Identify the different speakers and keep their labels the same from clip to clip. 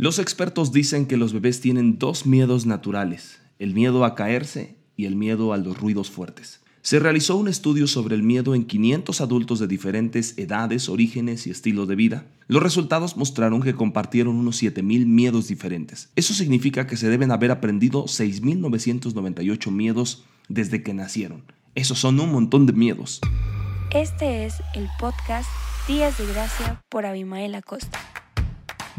Speaker 1: Los expertos dicen que los bebés tienen dos miedos naturales, el miedo a caerse y el miedo a los ruidos fuertes. Se realizó un estudio sobre el miedo en 500 adultos de diferentes edades, orígenes y estilos de vida. Los resultados mostraron que compartieron unos 7.000 miedos diferentes. Eso significa que se deben haber aprendido 6.998 miedos desde que nacieron. Esos son un montón de miedos.
Speaker 2: Este es el podcast Días de Gracia por Abimael Acosta.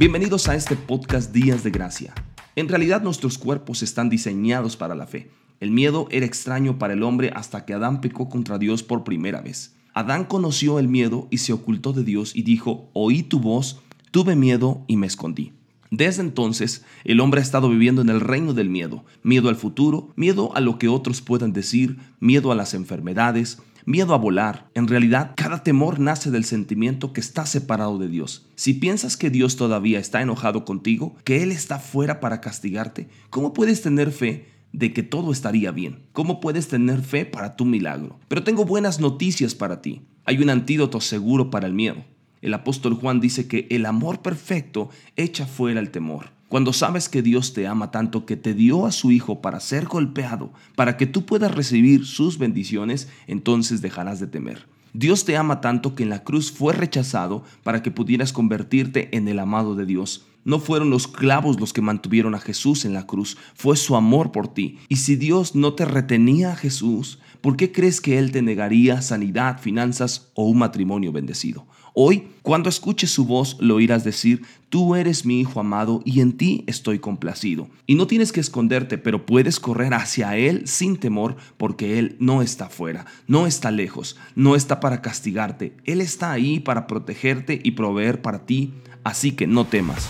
Speaker 1: Bienvenidos a este podcast Días de Gracia. En realidad nuestros cuerpos están diseñados para la fe. El miedo era extraño para el hombre hasta que Adán pecó contra Dios por primera vez. Adán conoció el miedo y se ocultó de Dios y dijo, oí tu voz, tuve miedo y me escondí. Desde entonces, el hombre ha estado viviendo en el reino del miedo, miedo al futuro, miedo a lo que otros puedan decir, miedo a las enfermedades, miedo a volar. En realidad, cada temor nace del sentimiento que está separado de Dios. Si piensas que Dios todavía está enojado contigo, que Él está fuera para castigarte, ¿cómo puedes tener fe de que todo estaría bien? ¿Cómo puedes tener fe para tu milagro? Pero tengo buenas noticias para ti. Hay un antídoto seguro para el miedo. El apóstol Juan dice que el amor perfecto echa fuera el temor. Cuando sabes que Dios te ama tanto que te dio a su Hijo para ser golpeado, para que tú puedas recibir sus bendiciones, entonces dejarás de temer. Dios te ama tanto que en la cruz fue rechazado para que pudieras convertirte en el amado de Dios. No fueron los clavos los que mantuvieron a Jesús en la cruz, fue su amor por ti. Y si Dios no te retenía a Jesús, ¿por qué crees que Él te negaría sanidad, finanzas o un matrimonio bendecido? Hoy, cuando escuches su voz, lo oirás decir, tú eres mi Hijo amado y en ti estoy complacido. Y no tienes que esconderte, pero puedes correr hacia Él sin temor porque Él no está fuera, no está lejos, no está para castigarte. Él está ahí para protegerte y proveer para ti, así que no temas.